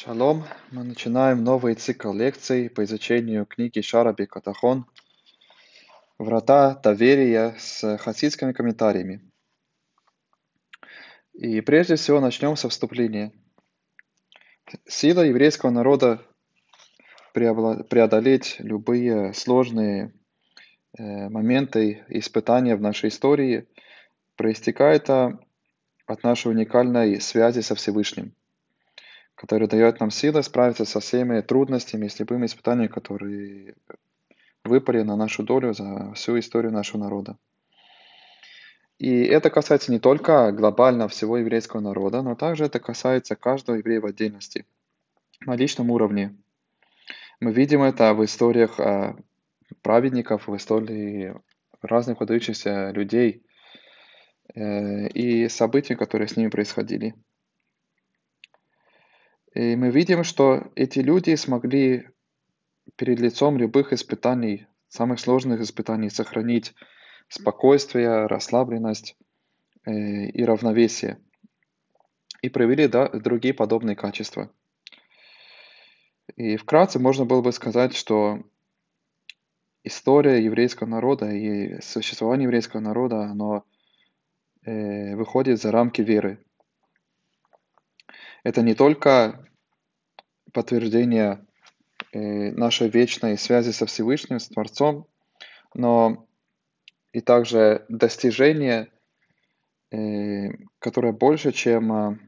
Шалом! Мы начинаем новый цикл лекций по изучению книги Шараби Катахон «Врата доверия» с хасидскими комментариями. И прежде всего начнем со вступления. Сила еврейского народа преодолеть любые сложные э, моменты испытания в нашей истории проистекает от нашей уникальной связи со Всевышним который дает нам силы справиться со всеми трудностями и с любыми испытаниями, которые выпали на нашу долю за всю историю нашего народа. И это касается не только глобально всего еврейского народа, но также это касается каждого еврея в отдельности, на личном уровне. Мы видим это в историях а, праведников, в истории разных выдающихся людей э, и событий, которые с ними происходили. И мы видим, что эти люди смогли перед лицом любых испытаний, самых сложных испытаний, сохранить спокойствие, расслабленность э, и равновесие. И проявили да, другие подобные качества. И вкратце можно было бы сказать, что история еврейского народа и существование еврейского народа, оно э, выходит за рамки веры. Это не только подтверждение э, нашей вечной связи со Всевышним, с Творцом, но и также достижение, э, которое больше, чем э,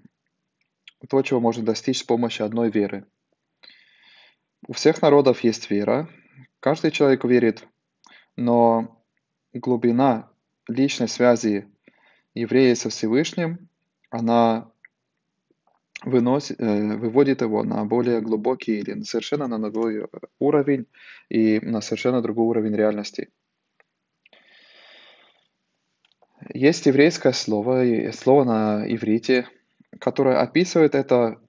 то, чего можно достичь с помощью одной веры. У всех народов есть вера, каждый человек верит, но глубина личной связи еврея со Всевышним, она выносит, э, выводит его на более глубокий или совершенно на другой уровень и на совершенно другой уровень реальности. Есть еврейское слово, слово на иврите, которое описывает это,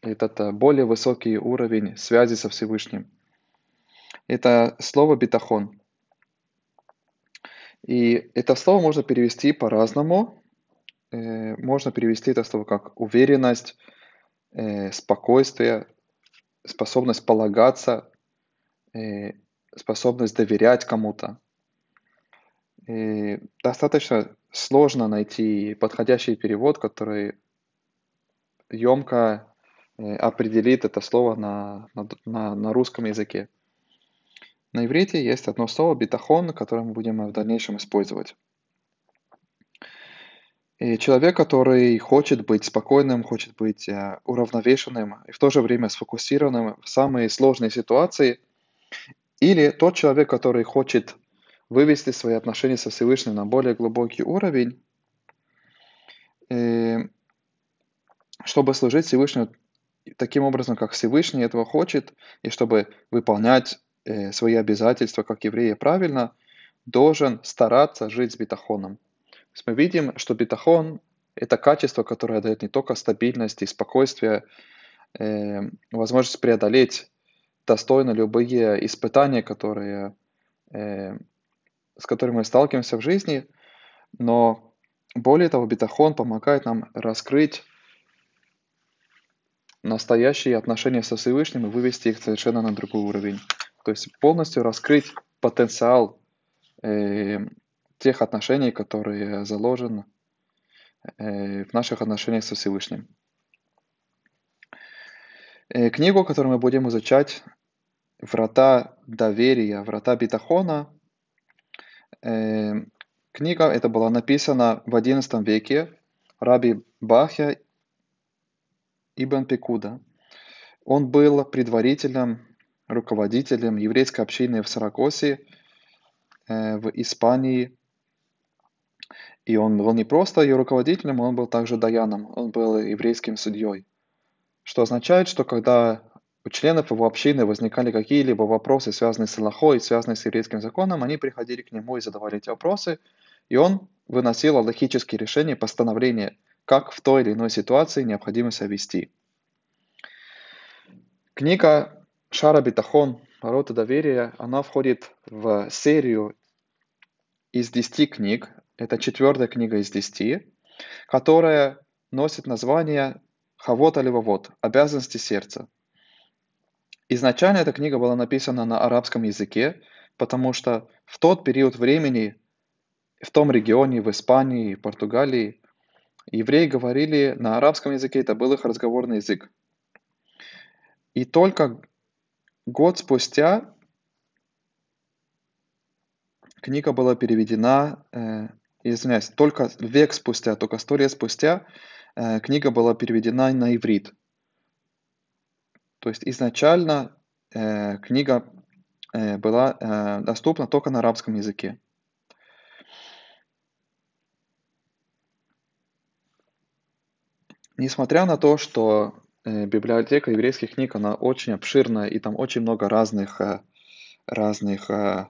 этот э, более высокий уровень связи со Всевышним. Это слово «битахон». И это слово можно перевести по-разному, Э, можно перевести это слово как уверенность, э, спокойствие, способность полагаться, э, способность доверять кому-то. И достаточно сложно найти подходящий перевод, который емко определит это слово на, на, на русском языке. На иврите есть одно слово «битахон», которое мы будем в дальнейшем использовать. И человек, который хочет быть спокойным, хочет быть э, уравновешенным и в то же время сфокусированным в самые сложные ситуации, или тот человек, который хочет вывести свои отношения со Всевышним на более глубокий уровень, э, чтобы служить Всевышнему таким образом, как Всевышний этого хочет, и чтобы выполнять э, свои обязательства как евреи правильно, должен стараться жить с есть мы видим, что битахон – это качество, которое дает не только стабильность и спокойствие, э, возможность преодолеть достойно любые испытания, которые, э, с которыми мы сталкиваемся в жизни, но более того, битахон помогает нам раскрыть настоящие отношения со Всевышним и вывести их совершенно на другой уровень. То есть полностью раскрыть потенциал э, тех отношений, которые заложены э, в наших отношениях со Всевышним. Э, книгу, которую мы будем изучать, «Врата доверия», «Врата битахона», э, книга эта была написана в XI веке Раби Бахя Ибн Пекуда. Он был предварителем, руководителем еврейской общины в Саракосе, в Испании и он был не просто ее руководителем, он был также даяном, он был еврейским судьей. Что означает, что когда у членов его общины возникали какие-либо вопросы, связанные с Аллахой, связанные с еврейским законом, они приходили к нему и задавали эти вопросы, и он выносил аллахические решения, постановления, как в той или иной ситуации необходимо себя вести. Книга Шара Битахон, Ворота доверия, она входит в серию из 10 книг, это четвертая книга из десяти, которая носит название Хавот Аливавот, обязанности сердца. Изначально эта книга была написана на арабском языке, потому что в тот период времени в том регионе, в Испании, Португалии, евреи говорили на арабском языке, это был их разговорный язык. И только год спустя книга была переведена, э, извиняюсь, только век спустя, только сто лет спустя э, книга была переведена на иврит. То есть изначально э, книга э, была э, доступна только на арабском языке. Несмотря на то, что э, библиотека еврейских книг, она очень обширная, и там очень много разных, э, разных э,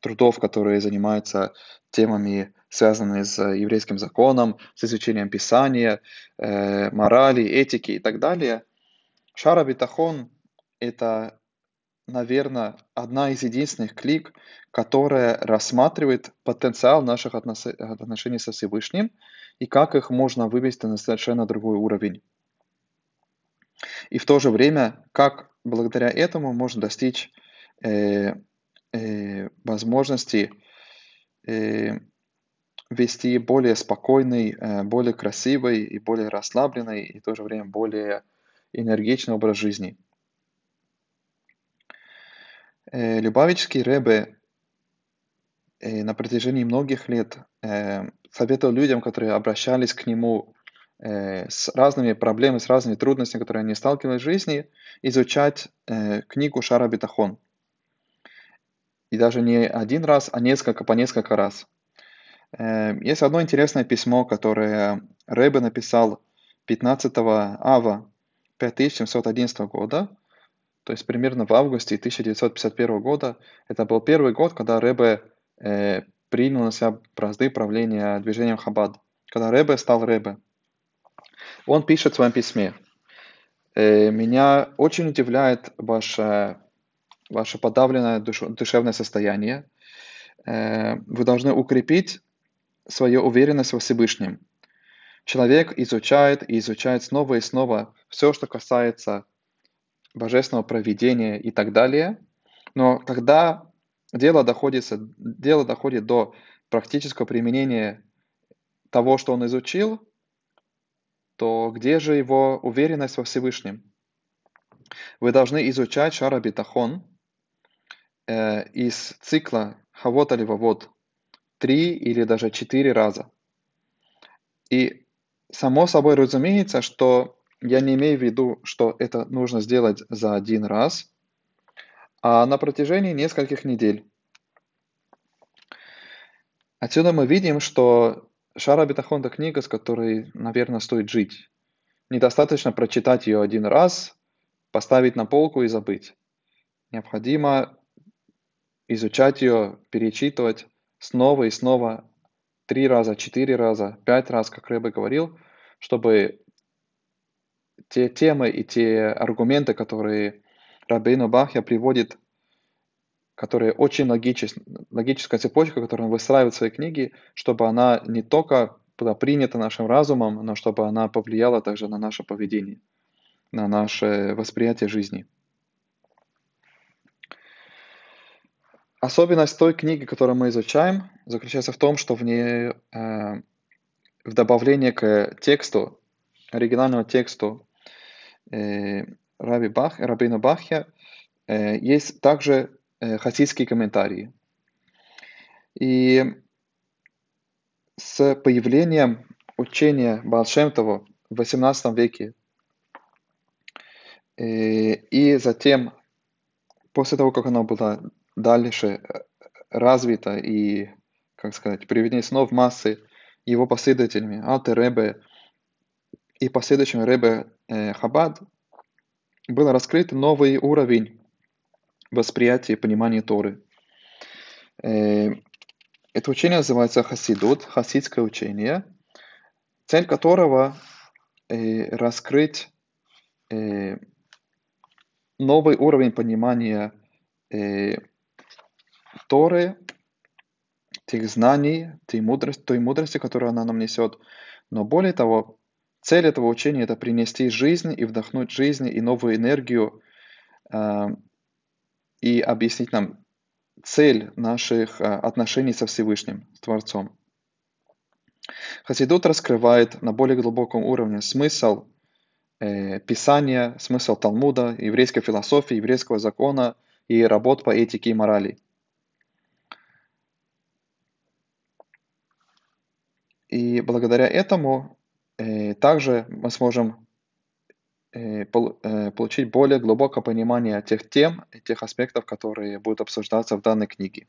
трудов, которые занимаются темами, связанными с еврейским законом, с изучением Писания, э, морали, этики и так далее. Шара Битахон – это, наверное, одна из единственных книг, которая рассматривает потенциал наших отношений со Всевышним и как их можно вывести на совершенно другой уровень. И в то же время, как благодаря этому можно достичь э, э, возможности э, вести более спокойный, э, более красивый и более расслабленный, и в то же время более энергичный образ жизни. Э, Любавический Ребе э, на протяжении многих лет советовал людям, которые обращались к нему с разными проблемами, с разными трудностями, которые они сталкивались в жизни, изучать книгу Шара Битахон – и даже не один раз, а несколько, по несколько раз. Эм, есть одно интересное письмо, которое Рэбе написал 15 ава 5711 года, то есть примерно в августе 1951 года. Это был первый год, когда Рэбе э, принял на себя бразды правления движением Хабад, когда Рэбе стал Рэбе. Он пишет в своем письме, «Э, «Меня очень удивляет ваше ваше подавленное душевное состояние. Э, вы должны укрепить свою уверенность во Всевышнем. Человек изучает и изучает снова и снова все, что касается божественного проведения и так далее. Но когда дело доходит, дело доходит до практического применения того, что он изучил, то где же его уверенность во Всевышнем? Вы должны изучать Шара Битахон, э, из цикла Хавот Аливавот три или даже четыре раза. И само собой разумеется, что я не имею в виду, что это нужно сделать за один раз, а на протяжении нескольких недель. Отсюда мы видим, что Шара Бетахон – это книга, с которой, наверное, стоит жить. Недостаточно прочитать ее один раз, поставить на полку и забыть. Необходимо изучать ее, перечитывать снова и снова, три раза, четыре раза, пять раз, как Рэбе говорил, чтобы те темы и те аргументы, которые Рабейну Бахья приводит, которые очень логичны, логическая цепочка, которую он выстраивает в своей книге, чтобы она не только была принята нашим разумом, но чтобы она повлияла также на наше поведение, на наше восприятие жизни. Особенность той книги, которую мы изучаем, заключается в том, что в ней, э, в добавлении к тексту, оригинальному тексту э, Раби Бах, Рабина Бахья, э, есть также э, хасидские комментарии. И с появлением учения Балшемтова в XVIII веке э, и затем, после того, как оно было дальше э, развито и, как сказать, привнесено в массы его последователями, Алте Ребе и последующим Ребе э, Хабад, был раскрыт новый уровень восприятия и понимания Торы. Э, это учение называется Хасидут, хасидское учение, цель которого раскрыть новый уровень понимания Торы, тех знаний, той мудрости, той мудрости, которую она нам несет. Но более того, цель этого учения – это принести жизнь и вдохнуть жизнь и новую энергию э, и объяснить нам цель наших э, отношений со Всевышним, с Творцом. Хасидут раскрывает на более глубоком уровне смысл э, Писания, смысл Талмуда, еврейской философии, еврейского закона и работ по этике и морали. И благодаря этому э, также мы сможем э, э, получить более глубокое понимание тех тем и тех аспектов, которые будут обсуждаться в данной книге.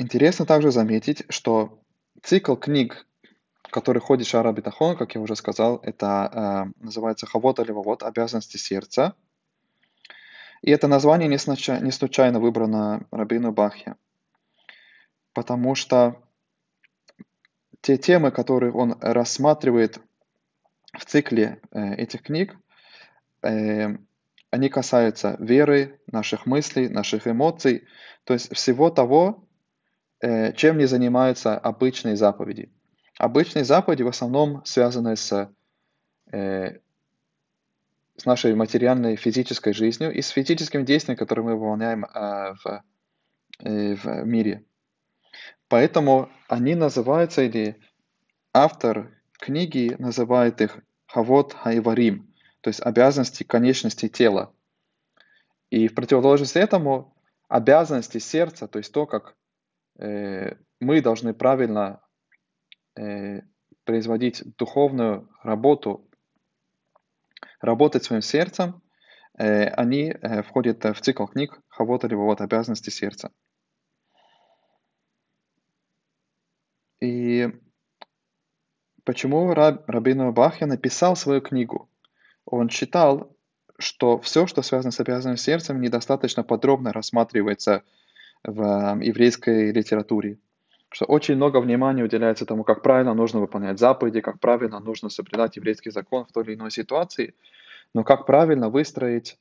Интересно также заметить, что цикл книг, который ходит Шара Битахон, как я уже сказал, это э, называется Хавот Аливавот, обязанности сердца. И это название не, случайно, не случайно выбрано Рабину Бахе, потому что те темы, которые он рассматривает в цикле э, этих книг, э, они касаются веры, наших мыслей, наших эмоций, то есть всего того, Э, чем не занимаются обычные заповеди. Обычные заповеди в основном связаны с, с нашей материальной физической жизнью и с физическими действиями, которые мы выполняем э, в, в мире. Поэтому они называются, или автор книги называет их Хавот Хайварим, то есть обязанности конечности тела. И в противоположность этому обязанности сердца, то есть то, как Э, мы должны правильно э, производить духовную работу, работать своим сердцем, э, они входят в цикл книг Хавот или вот обязанности сердца. И почему Раб, Рабину Бахья написал свою книгу? Он считал, что все, что связано с обязанностью сердцем, недостаточно подробно рассматривается в еврейской литературе. Что очень много внимания уделяется тому, как правильно нужно выполнять заповеди, как правильно нужно соблюдать еврейский закон в той или иной ситуации, но как правильно выстроить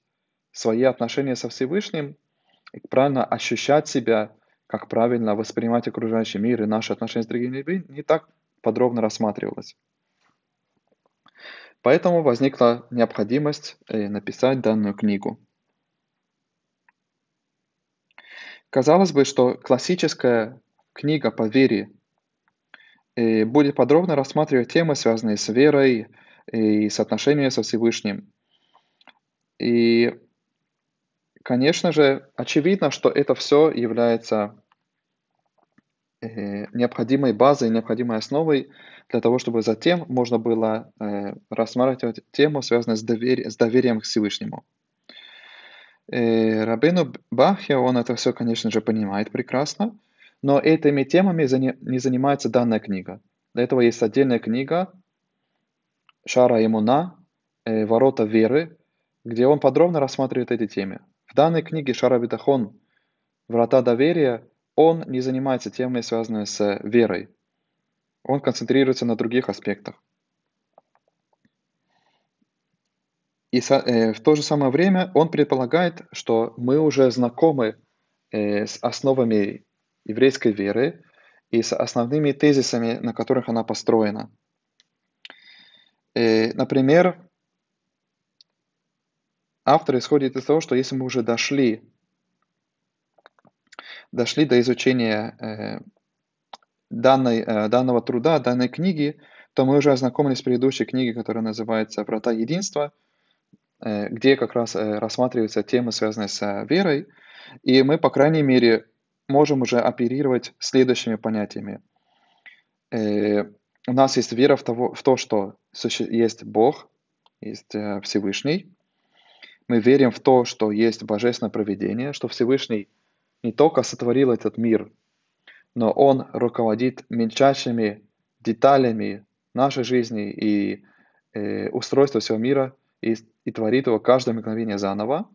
свои отношения со Всевышним, и правильно ощущать себя, как правильно воспринимать окружающий мир и наши отношения с другими людьми, не так подробно рассматривалось. Поэтому возникла необходимость э, написать данную книгу. Казалось бы, что классическая книга по вере э, будет подробно рассматривать темы, связанные с верой и с отношениями со Всевышним. И, конечно же, очевидно, что это все является э, необходимой базой, необходимой основой для того, чтобы затем можно было э, рассматривать тему, связанную с, довер... с доверием к Всевышнему. Э, Рабину Бахе, он это все, конечно же, понимает прекрасно, но этими темами не занимается данная книга. Для этого есть отдельная книга Шара Имуна, э, Ворота веры, где он подробно рассматривает эти темы. В данной книге Шара Битахон, Врата доверия, он не занимается темами, связанными с верой. Он концентрируется на других аспектах. И э, в то же самое время он предполагает, что мы уже знакомы э, с основами еврейской веры и с основными тезисами, на которых она построена. Э, например, автор исходит из того, что если мы уже дошли, дошли до изучения данной, данного труда, данной книги, то мы уже ознакомились с предыдущей книгой, которая называется «Врата единства», Э, где как раз э, рассматриваются темы, связанные с э, верой, и мы, по крайней мере, можем уже оперировать следующими понятиями. У нас есть вера в, того, в то, что есть Бог, есть Всевышний. Мы верим в то, что есть божественное проведение, что Всевышний не только сотворил этот мир, но Он руководит мельчайшими деталями нашей жизни и э, устройства всего мира и и творит его каждое мгновение заново.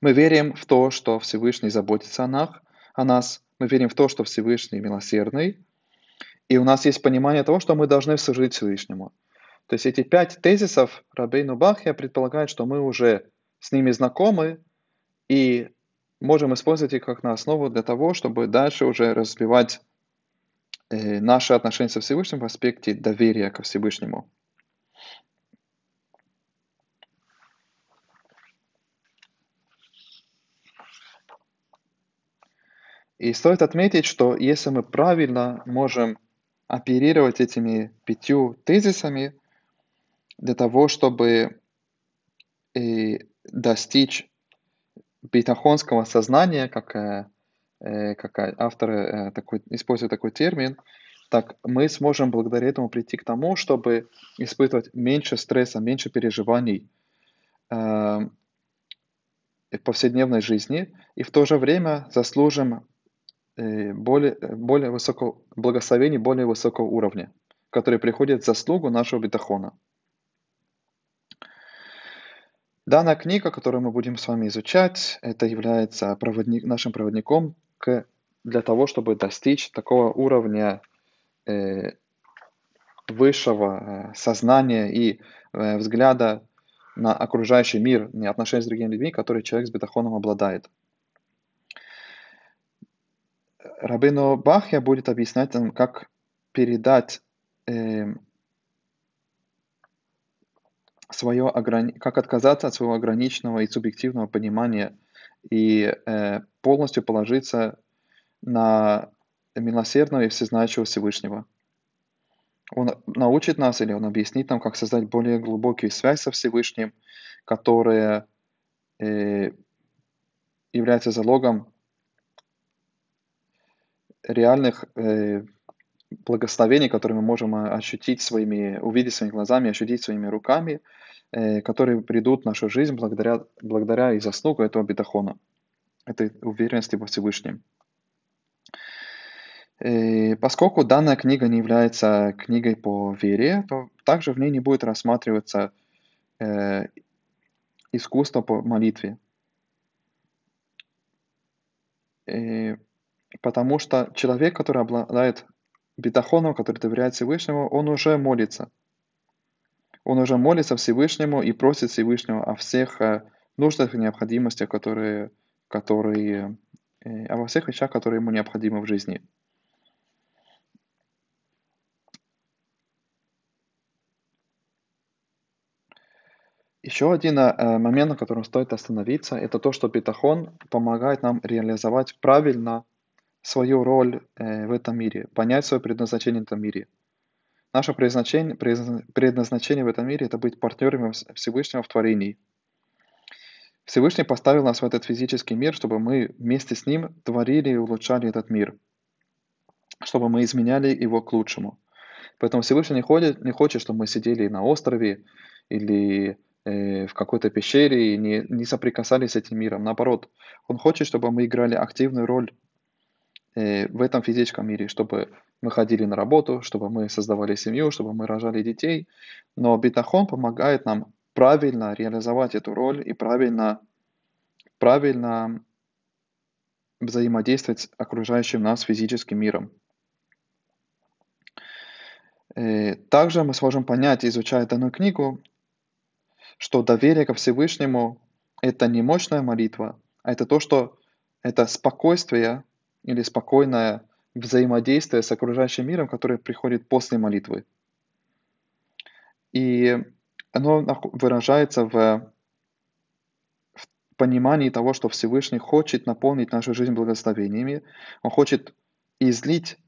Мы верим в то, что Всевышний заботится о нас, о нас. Мы верим в то, что Всевышний милосердный. И у нас есть понимание того, что мы должны служить Всевышнему. То есть эти пять тезисов Рабейну Бахья предполагают, что мы уже с ними знакомы и можем использовать их как на основу для того, чтобы дальше уже развивать э, наши отношения со Всевышним в аспекте доверия ко Всевышнему. И стоит отметить, что если мы правильно можем оперировать этими пятью тезисами для того, чтобы и э, достичь битахонского сознания, как, э, э как авторы э, такой, используют такой термин, так мы сможем благодаря этому прийти к тому, чтобы испытывать меньше стресса, меньше переживаний в повседневной жизни, и в то же время заслужим более, более высокого, благословений более высокого уровня, которые приходят в заслугу нашего бетахона. Данная книга, которую мы будем с вами изучать, это является проводник, нашим проводником к, для того, чтобы достичь такого уровня э, высшего э, сознания и э, взгляда на окружающий мир, не отношения с другими людьми, который человек с бетахоном обладает. Рабино Бахья будет объяснять нам, как передать э, свое ограни... как отказаться от своего ограниченного и субъективного понимания и э, полностью положиться на милосердного и всезнающего Всевышнего. Он научит нас или он объяснит нам, как создать более глубокую связь со Всевышним, которая э, является залогом реальных э, благословений, которые мы можем э, ощутить своими, увидеть своими глазами, ощутить своими руками, э, которые придут в нашу жизнь благодаря, благодаря и заслугу этого бетахона, этой уверенности во Всевышнем. И поскольку данная книга не является книгой по вере, то также в ней не будет рассматриваться э, искусство по молитве. И Потому что человек, который обладает бетахоном, который доверяет Всевышнему, он уже молится. Он уже молится Всевышнему и просит Всевышнего о всех э, нуждах и необходимостях, которые, которые, э, обо всех вещах, которые ему необходимы в жизни. Еще один э, момент, на котором стоит остановиться, это то, что бетахон помогает нам реализовать правильно свою роль э, в этом мире, понять свое предназначение в этом мире. Наше предназначение, предназначение в этом мире – это быть партнерами Всевышнего в творении. Всевышний поставил нас в этот физический мир, чтобы мы вместе с Ним творили и улучшали этот мир, чтобы мы изменяли его к лучшему. Поэтому Всевышний не, ходит, не хочет, чтобы мы сидели на острове или э, в какой-то пещере и не, не соприкасались с этим миром. Наоборот, Он хочет, чтобы мы играли активную роль в этом физическом мире, чтобы мы ходили на работу, чтобы мы создавали семью, чтобы мы рожали детей. Но битахон помогает нам правильно реализовать эту роль и правильно, правильно взаимодействовать с окружающим нас физическим миром. Э, также мы сможем понять, изучая данную книгу, что доверие ко Всевышнему – это не мощная молитва, а это то, что это спокойствие, или спокойное взаимодействие с окружающим миром, которое приходит после молитвы. И оно выражается в, в понимании того, что Всевышний хочет наполнить нашу жизнь благословениями. Он хочет излить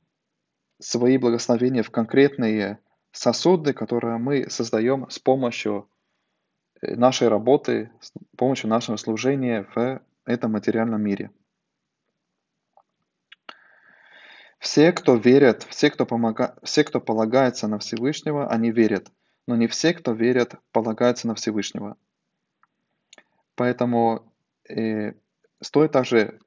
свои благословения в конкретные сосуды, которые мы создаем с помощью э, нашей работы, с помощью нашего служения в этом материальном мире. Все, кто верят, все, кто, помога... все, кто полагается на Всевышнего, они верят. Но не все, кто верят, полагаются на Всевышнего. Поэтому э, стоит также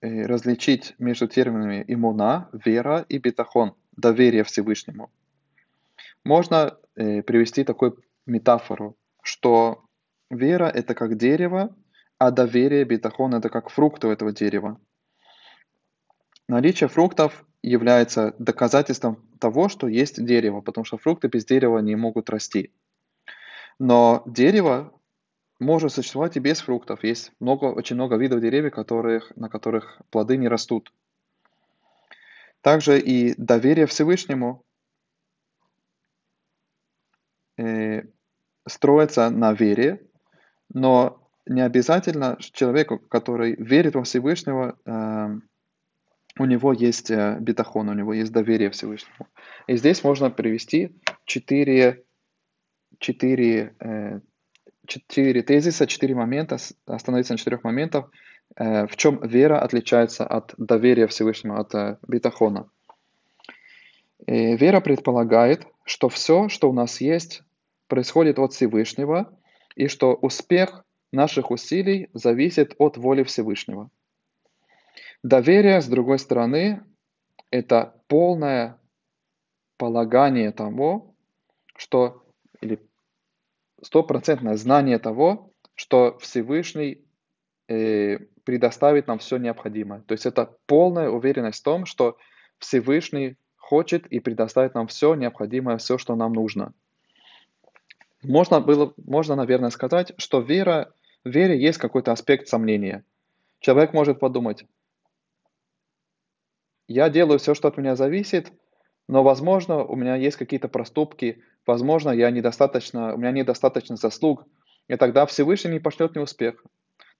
э, различить между терминами имуна, вера и бетахон, доверие Всевышнему. Можно э, привести такую метафору, что вера это как дерево, а доверие бетахон это как фрукты этого дерева. Наличие фруктов является доказательством того, что есть дерево, потому что фрукты без дерева не могут расти. Но дерево может существовать и без фруктов. Есть много, очень много видов деревьев, которых, на которых плоды не растут. Также и доверие Всевышнему э, строится на вере, но не обязательно человеку, который верит во Всевышнего, э, у него есть э, бетахон, у него есть доверие Всевышнему. И здесь можно привести четыре, четыре, э, четыре тезиса, четыре момента, остановиться на четырех моментах, э, в чем вера отличается от доверия Всевышнему, от бетахона. И вера предполагает, что все, что у нас есть, происходит от Всевышнего, и что успех наших усилий зависит от воли Всевышнего. Доверие, с другой стороны, это полное полагание того, что, или стопроцентное знание того, что Всевышний э, предоставит нам все необходимое. То есть это полная уверенность в том, что Всевышний хочет и предоставит нам все необходимое, все, что нам нужно. Можно, было, можно, наверное, сказать, что вера, в вере есть какой-то аспект сомнения. Человек может подумать, я делаю все, что от меня зависит, но, возможно, у меня есть какие-то проступки, возможно, я недостаточно, у меня недостаточно заслуг, и тогда Всевышний не пошлет мне успех.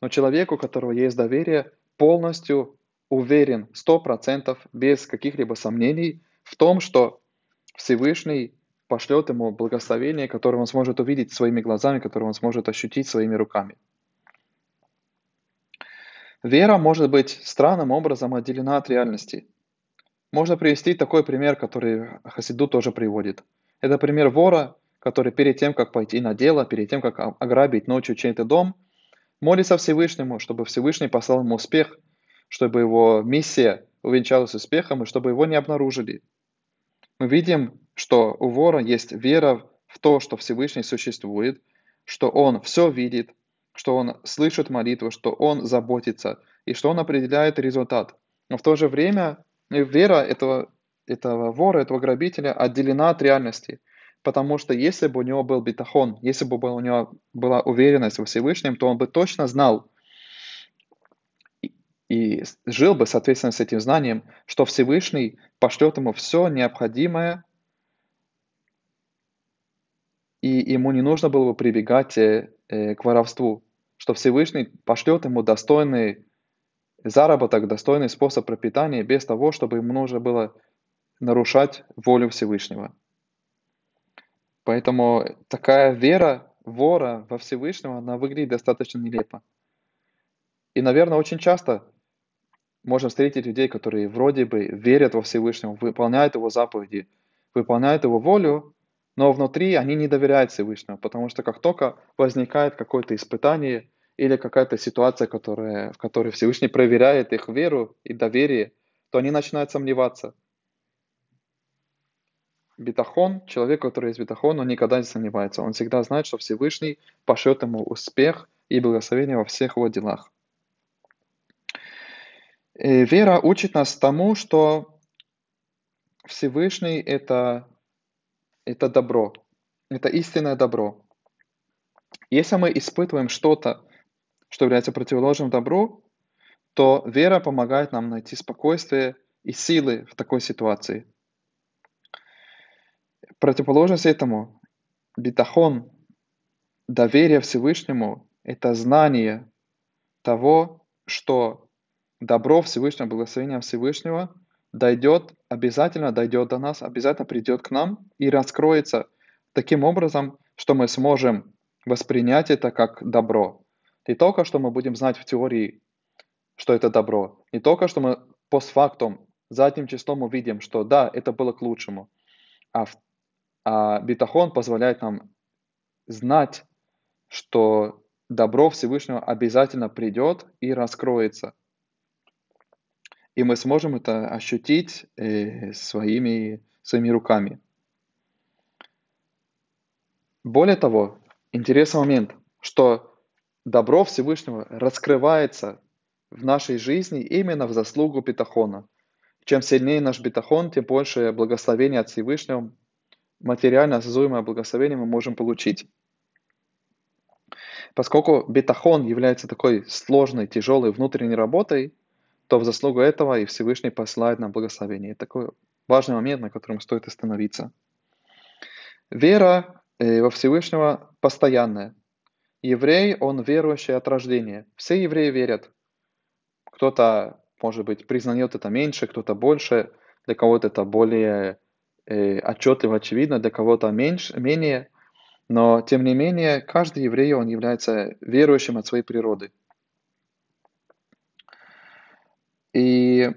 Но человеку, у которого есть доверие, полностью уверен, сто процентов, без каких-либо сомнений в том, что Всевышний пошлет ему благословение, которое он сможет увидеть своими глазами, которое он сможет ощутить своими руками. Вера может быть странным образом отделена от реальности. Можно привести такой пример, который Хасиду тоже приводит. Это пример вора, который перед тем, как пойти на дело, перед тем, как ограбить ночью чей-то дом, молится Всевышнему, чтобы Всевышний послал ему успех, чтобы его миссия увенчалась успехом и чтобы его не обнаружили. Мы видим, что у вора есть вера в то, что Всевышний существует, что он все видит, что он слышит молитву, что он заботится и что он определяет результат. Но в то же время вера этого, этого вора, этого грабителя отделена от реальности. Потому что если бы у него был бетахон, если бы у него была уверенность во Всевышнем, то он бы точно знал и, и жил бы, соответственно, с этим знанием, что Всевышний пошлет ему все необходимое, и ему не нужно было бы прибегать э, э к воровству, что Всевышний пошлет ему достойный заработок, достойный способ пропитания без того, чтобы ему нужно было нарушать волю Всевышнего. Поэтому такая вера вора во Всевышнего, она выглядит достаточно нелепо. И, наверное, очень часто можно встретить людей, которые вроде бы верят во Всевышнего, выполняют его заповеди, выполняют его волю, но внутри они не доверяют Всевышнему, потому что как только возникает какое-то испытание, или какая-то ситуация, которая, в которой Всевышний проверяет их веру и доверие, то они начинают сомневаться. Бетахон, человек, который есть бетахон, он никогда не сомневается. Он всегда знает, что Всевышний пошлет ему успех и благословение во всех его делах. И вера учит нас тому, что Всевышний это, это добро, это истинное добро. Если мы испытываем что-то, что является противоположным добру, то вера помогает нам найти спокойствие и силы в такой ситуации. Противоположность этому, битахон, доверие Всевышнему, это знание того, что добро Всевышнего, благословение Всевышнего дойдет, обязательно дойдет до нас, обязательно придет к нам и раскроется таким образом, что мы сможем воспринять это как добро. Не только, что мы будем знать в теории, что это добро, не только, что мы постфактум, задним числом увидим, что да, это было к лучшему, а, а битахон позволяет нам знать, что добро Всевышнего обязательно придет и раскроется. И мы сможем это ощутить э, своими, своими руками. Более того, интересный момент, что добро Всевышнего раскрывается в нашей жизни именно в заслугу бетахона. Чем сильнее наш бетахон, тем больше благословения от Всевышнего, материально осязуемое благословение мы можем получить. Поскольку бетахон является такой сложной, тяжелой внутренней работой, то в заслугу этого и Всевышний посылает нам благословение. Это такой важный момент, на котором стоит остановиться. Вера э, во Всевышнего постоянная. Еврей, он верующий от рождения. Все евреи верят. Кто-то, может быть, признает это меньше, кто-то больше, для кого-то это более э, отчетливо, очевидно, для кого-то меньше, менее. Но, тем не менее, каждый еврей, он является верующим от своей природы. И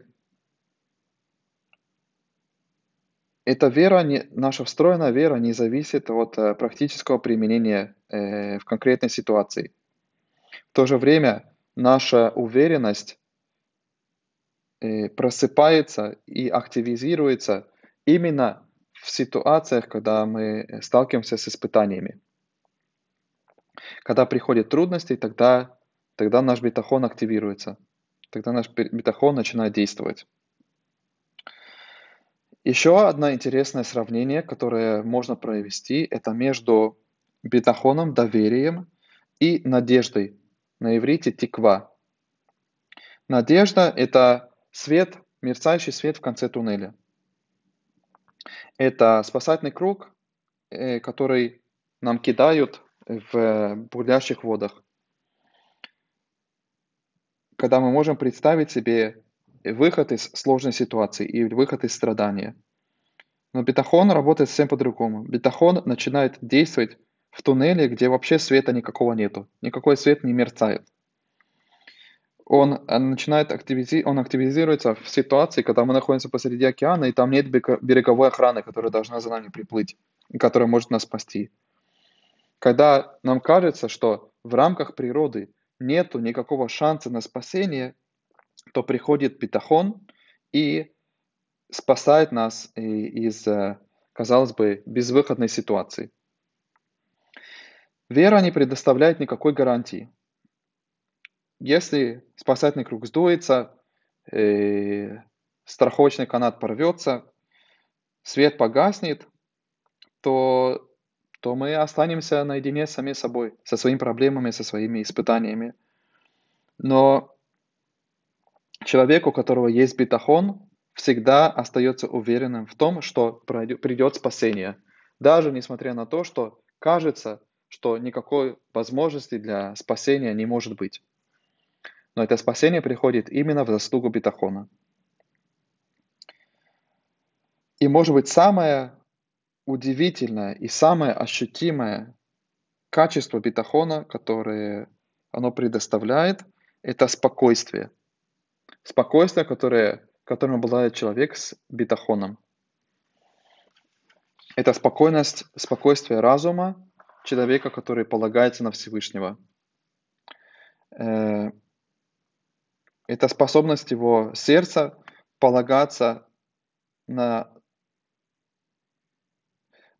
эта вера, наша встроенная вера не зависит от э, практического применения э, в конкретной ситуации. В то же время наша уверенность э, просыпается и активизируется именно в ситуациях, когда мы сталкиваемся с испытаниями. Когда приходят трудности, тогда, тогда наш бетахон активируется. Тогда наш бетахон начинает действовать. Еще одно интересное сравнение, которое можно провести, это между бетахоном, доверием и надеждой. На иврите тиква. Надежда – это свет, мерцающий свет в конце туннеля. Это спасательный круг, э, который нам кидают в бурлящих водах. Когда мы можем представить себе выход из сложной ситуации и выход из страдания. Но бетахон работает совсем по-другому. Бетахон начинает действовать в туннеле, где вообще света никакого нету. Никакой свет не мерцает. Он э, начинает активизи... он активизируется в ситуации, когда мы находимся посреди океана, и там нет береговой охраны, которая должна за нами приплыть, которая может нас спасти. Когда нам кажется, что в рамках природы нету никакого шанса на спасение, то приходит Питахон и спасает нас из, э, казалось бы, безвыходной ситуации. Вера не предоставляет никакой гарантии. Если спасательный круг сдуется, э, страховочный канат порвется, свет погаснет, то, то мы останемся наедине с самим собой, со своими проблемами, со своими испытаниями. Но человек, у которого есть бетахон, всегда остается уверенным в том, что придет спасение. Даже несмотря на то, что кажется, что никакой возможности для спасения не может быть. Но это спасение приходит именно в заслугу бетахона. И может быть самое удивительное и самое ощутимое качество бетахона, которое оно предоставляет, это спокойствие. Спокойствие, которое, которым обладает человек с бетахоном. Это спокойность, спокойствие разума человека, который полагается на Всевышнего. Э, это способность его сердца полагаться на,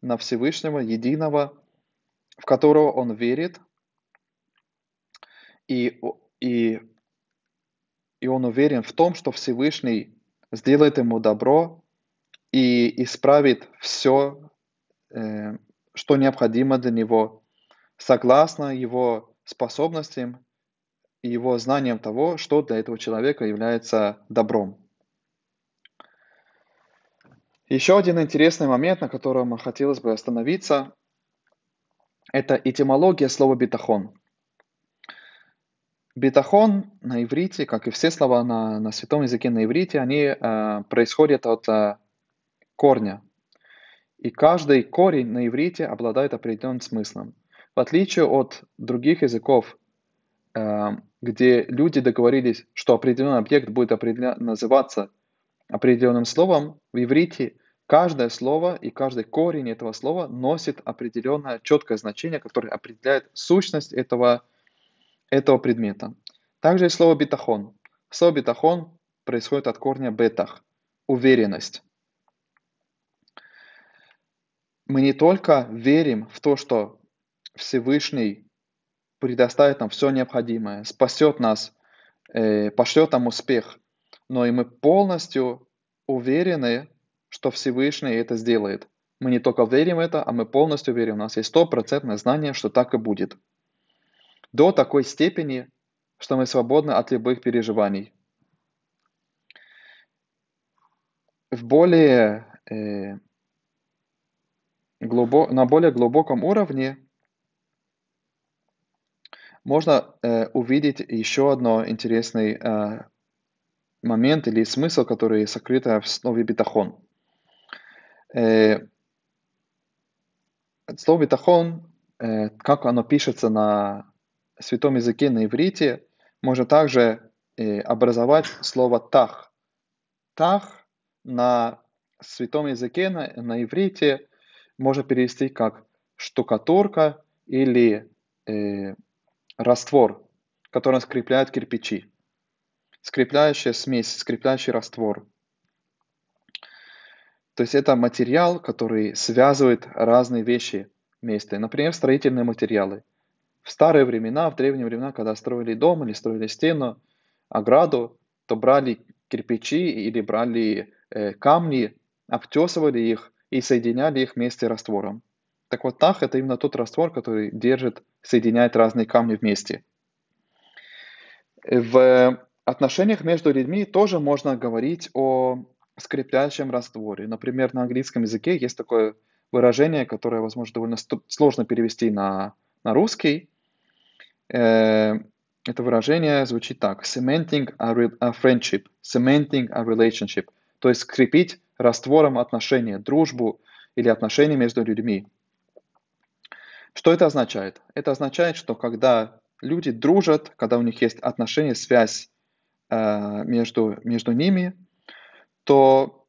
на Всевышнего, единого, в которого он верит, и, и и он уверен в том, что Всевышний сделает ему добро и исправит все, э, что необходимо для него, согласно его способностям и его знаниям того, что для этого человека является добром. Еще один интересный момент, на котором хотелось бы остановиться, это этимология слова «бетахон». Бетахон на иврите, как и все слова на, на святом языке на иврите, они э, происходят от э, корня. И каждый корень на иврите обладает определенным смыслом. В отличие от других языков, э, где люди договорились, что определенный объект будет определя... называться определенным словом, в иврите каждое слово и каждый корень этого слова носит определенное четкое значение, которое определяет сущность этого этого предмета. Также и слово бетахон. Слово бетахон происходит от корня бетах – уверенность. Мы не только верим в то, что Всевышний предоставит нам все необходимое, спасет нас, э, пошлет нам успех, но и мы полностью уверены, что Всевышний это сделает. Мы не только верим в это, а мы полностью верим. У нас есть стопроцентное знание, что так и будет до такой степени, что мы свободны от любых переживаний. в более, э, глубо... на более глубоком уровне можно э, увидеть еще одно интересный э, момент или смысл, который сокрыт в слове битахон. Э, слово битахон, э, как оно пишется на святом языке на иврите, можно также э, образовать слово тах. Тах на святом языке на, на иврите можно перевести как штукатурка или э, раствор, который скрепляет кирпичи. Скрепляющая смесь, скрепляющий раствор. То есть это материал, который связывает разные вещи вместе. Например, строительные материалы. В старые времена, в древние времена, когда строили дом или строили стену, ограду, то брали кирпичи или брали э, камни, обтесывали их и соединяли их вместе раствором. Так вот, тах – это именно тот раствор, который держит, соединяет разные камни вместе. В отношениях между людьми тоже можно говорить о скрепляющем растворе. Например, на английском языке есть такое выражение, которое, возможно, довольно сложно перевести на, на русский. Э, это выражение звучит так. Cementing a, a friendship, cementing a relationship. То есть скрепить раствором отношения, дружбу или отношения между людьми. Что это означает? Это означает, что когда люди дружат, когда у них есть отношения, связь э, между, между ними, то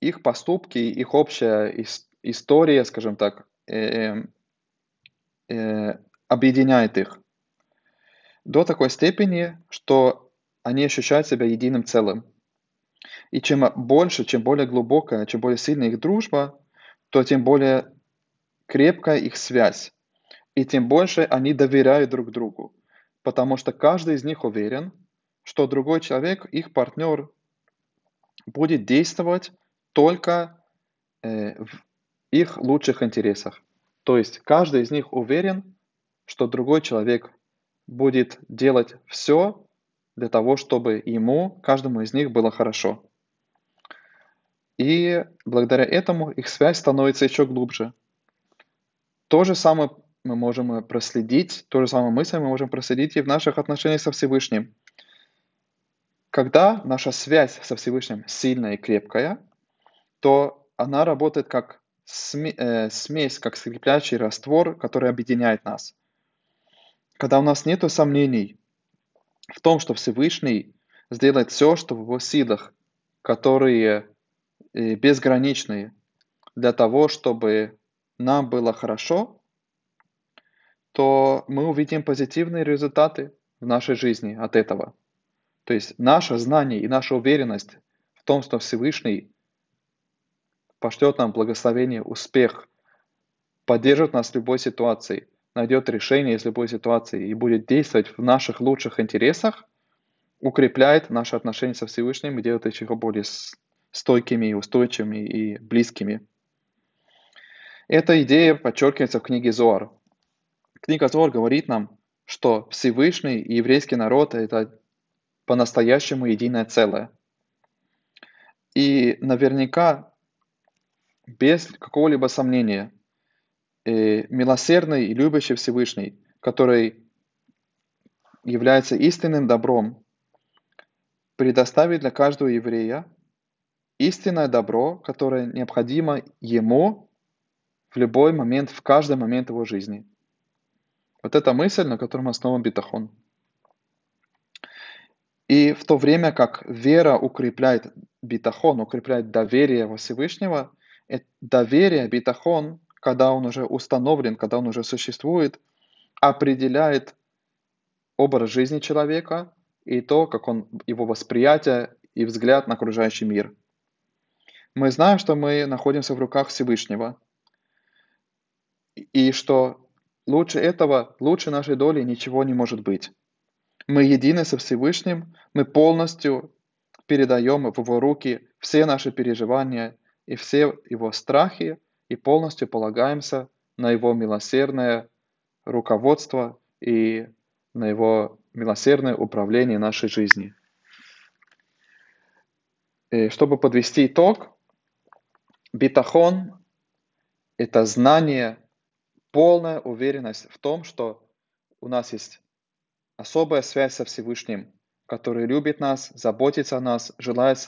их поступки, их общая история, скажем так, э, э, объединяет их до такой степени, что они ощущают себя единым целым. И чем больше, чем более глубокая, чем более сильная их дружба, то тем более крепкая их связь. И тем больше они доверяют друг другу. Потому что каждый из них уверен, что другой человек, их партнер, будет действовать только э, в их лучших интересах. То есть каждый из них уверен, что другой человек будет делать все для того, чтобы ему, каждому из них было хорошо. И благодаря этому их связь становится еще глубже. То же самое мы можем проследить, то же самое мысль мы можем проследить и в наших отношениях со Всевышним. Когда наша связь со Всевышним сильная и крепкая, то она работает как смесь, как скрепляющий раствор, который объединяет нас. Когда у нас нет сомнений в том, что Всевышний сделает все, что в его силах, которые э, безграничные, для того, чтобы нам было хорошо, то мы увидим позитивные результаты в нашей жизни от этого. То есть наше знание и наша уверенность в том, что Всевышний пошлет нам благословение, успех, поддержит нас в любой ситуации, найдет решение из любой ситуации и будет действовать в наших лучших интересах, укрепляет наши отношения со Всевышним и делает их еще более стойкими, устойчивыми и близкими. Эта идея подчеркивается в книге Зоар. Книга Зоар говорит нам, что Всевышний и еврейский народ – это по-настоящему единое целое. И наверняка, без какого-либо сомнения, э, милосердный и любящий Всевышний, который является истинным добром, предоставит для каждого еврея истинное добро, которое необходимо ему в любой момент, в каждый момент его жизни. Вот эта мысль, на котором основан битахон. И в то время как вера укрепляет битахон, укрепляет доверие во Всевышнего, доверие, битахон, когда он уже установлен, когда он уже существует, определяет образ жизни человека и то, как он, его восприятие и взгляд на окружающий мир. Мы знаем, что мы находимся в руках Всевышнего, и что лучше этого, лучше нашей доли ничего не может быть. Мы едины со Всевышним, мы полностью передаем в Его руки все наши переживания и все Его страхи, и полностью полагаемся на Его милосердное руководство и на Его милосердное управление нашей жизни. И чтобы подвести итог, битахон – это знание, полная уверенность в том, что у нас есть особая связь со Всевышним, который любит нас, заботится о нас, желает,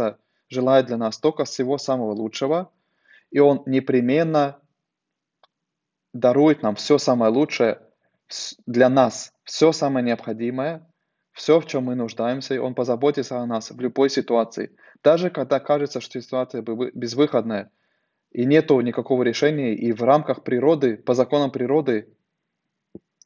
желает для нас только всего самого лучшего, и Он непременно дарует нам все самое лучшее для нас, все самое необходимое, все, в чем мы нуждаемся, и Он позаботится о нас в любой ситуации. Даже когда кажется, что ситуация безвыходная, и нету никакого решения, и в рамках природы, по законам природы,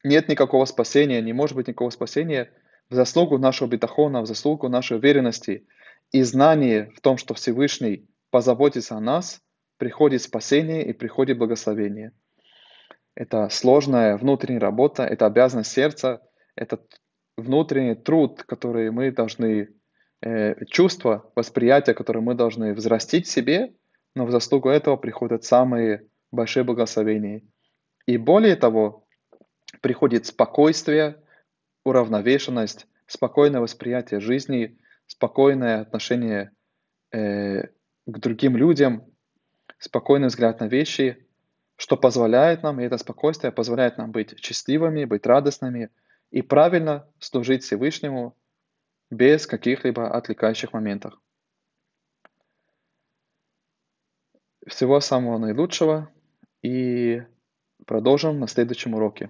нет никакого спасения, не может быть никакого спасения в заслугу нашего бетахона, в заслугу нашей уверенности и знания в том, что Всевышний позаботится о нас, приходит спасение и приходит благословение. Это сложная внутренняя работа, это обязанность сердца, это внутренний труд, который мы должны, э, чувство, восприятие, которое мы должны взрастить в себе, но в заслугу этого приходят самые большие благословения. И более того, приходит спокойствие, уравновешенность, спокойное восприятие жизни, спокойное отношение э, к другим людям, спокойный взгляд на вещи, что позволяет нам, и это спокойствие позволяет нам быть счастливыми, быть радостными и правильно служить Всевышнему без каких-либо отвлекающих моментов. Всего самого наилучшего и продолжим на следующем уроке.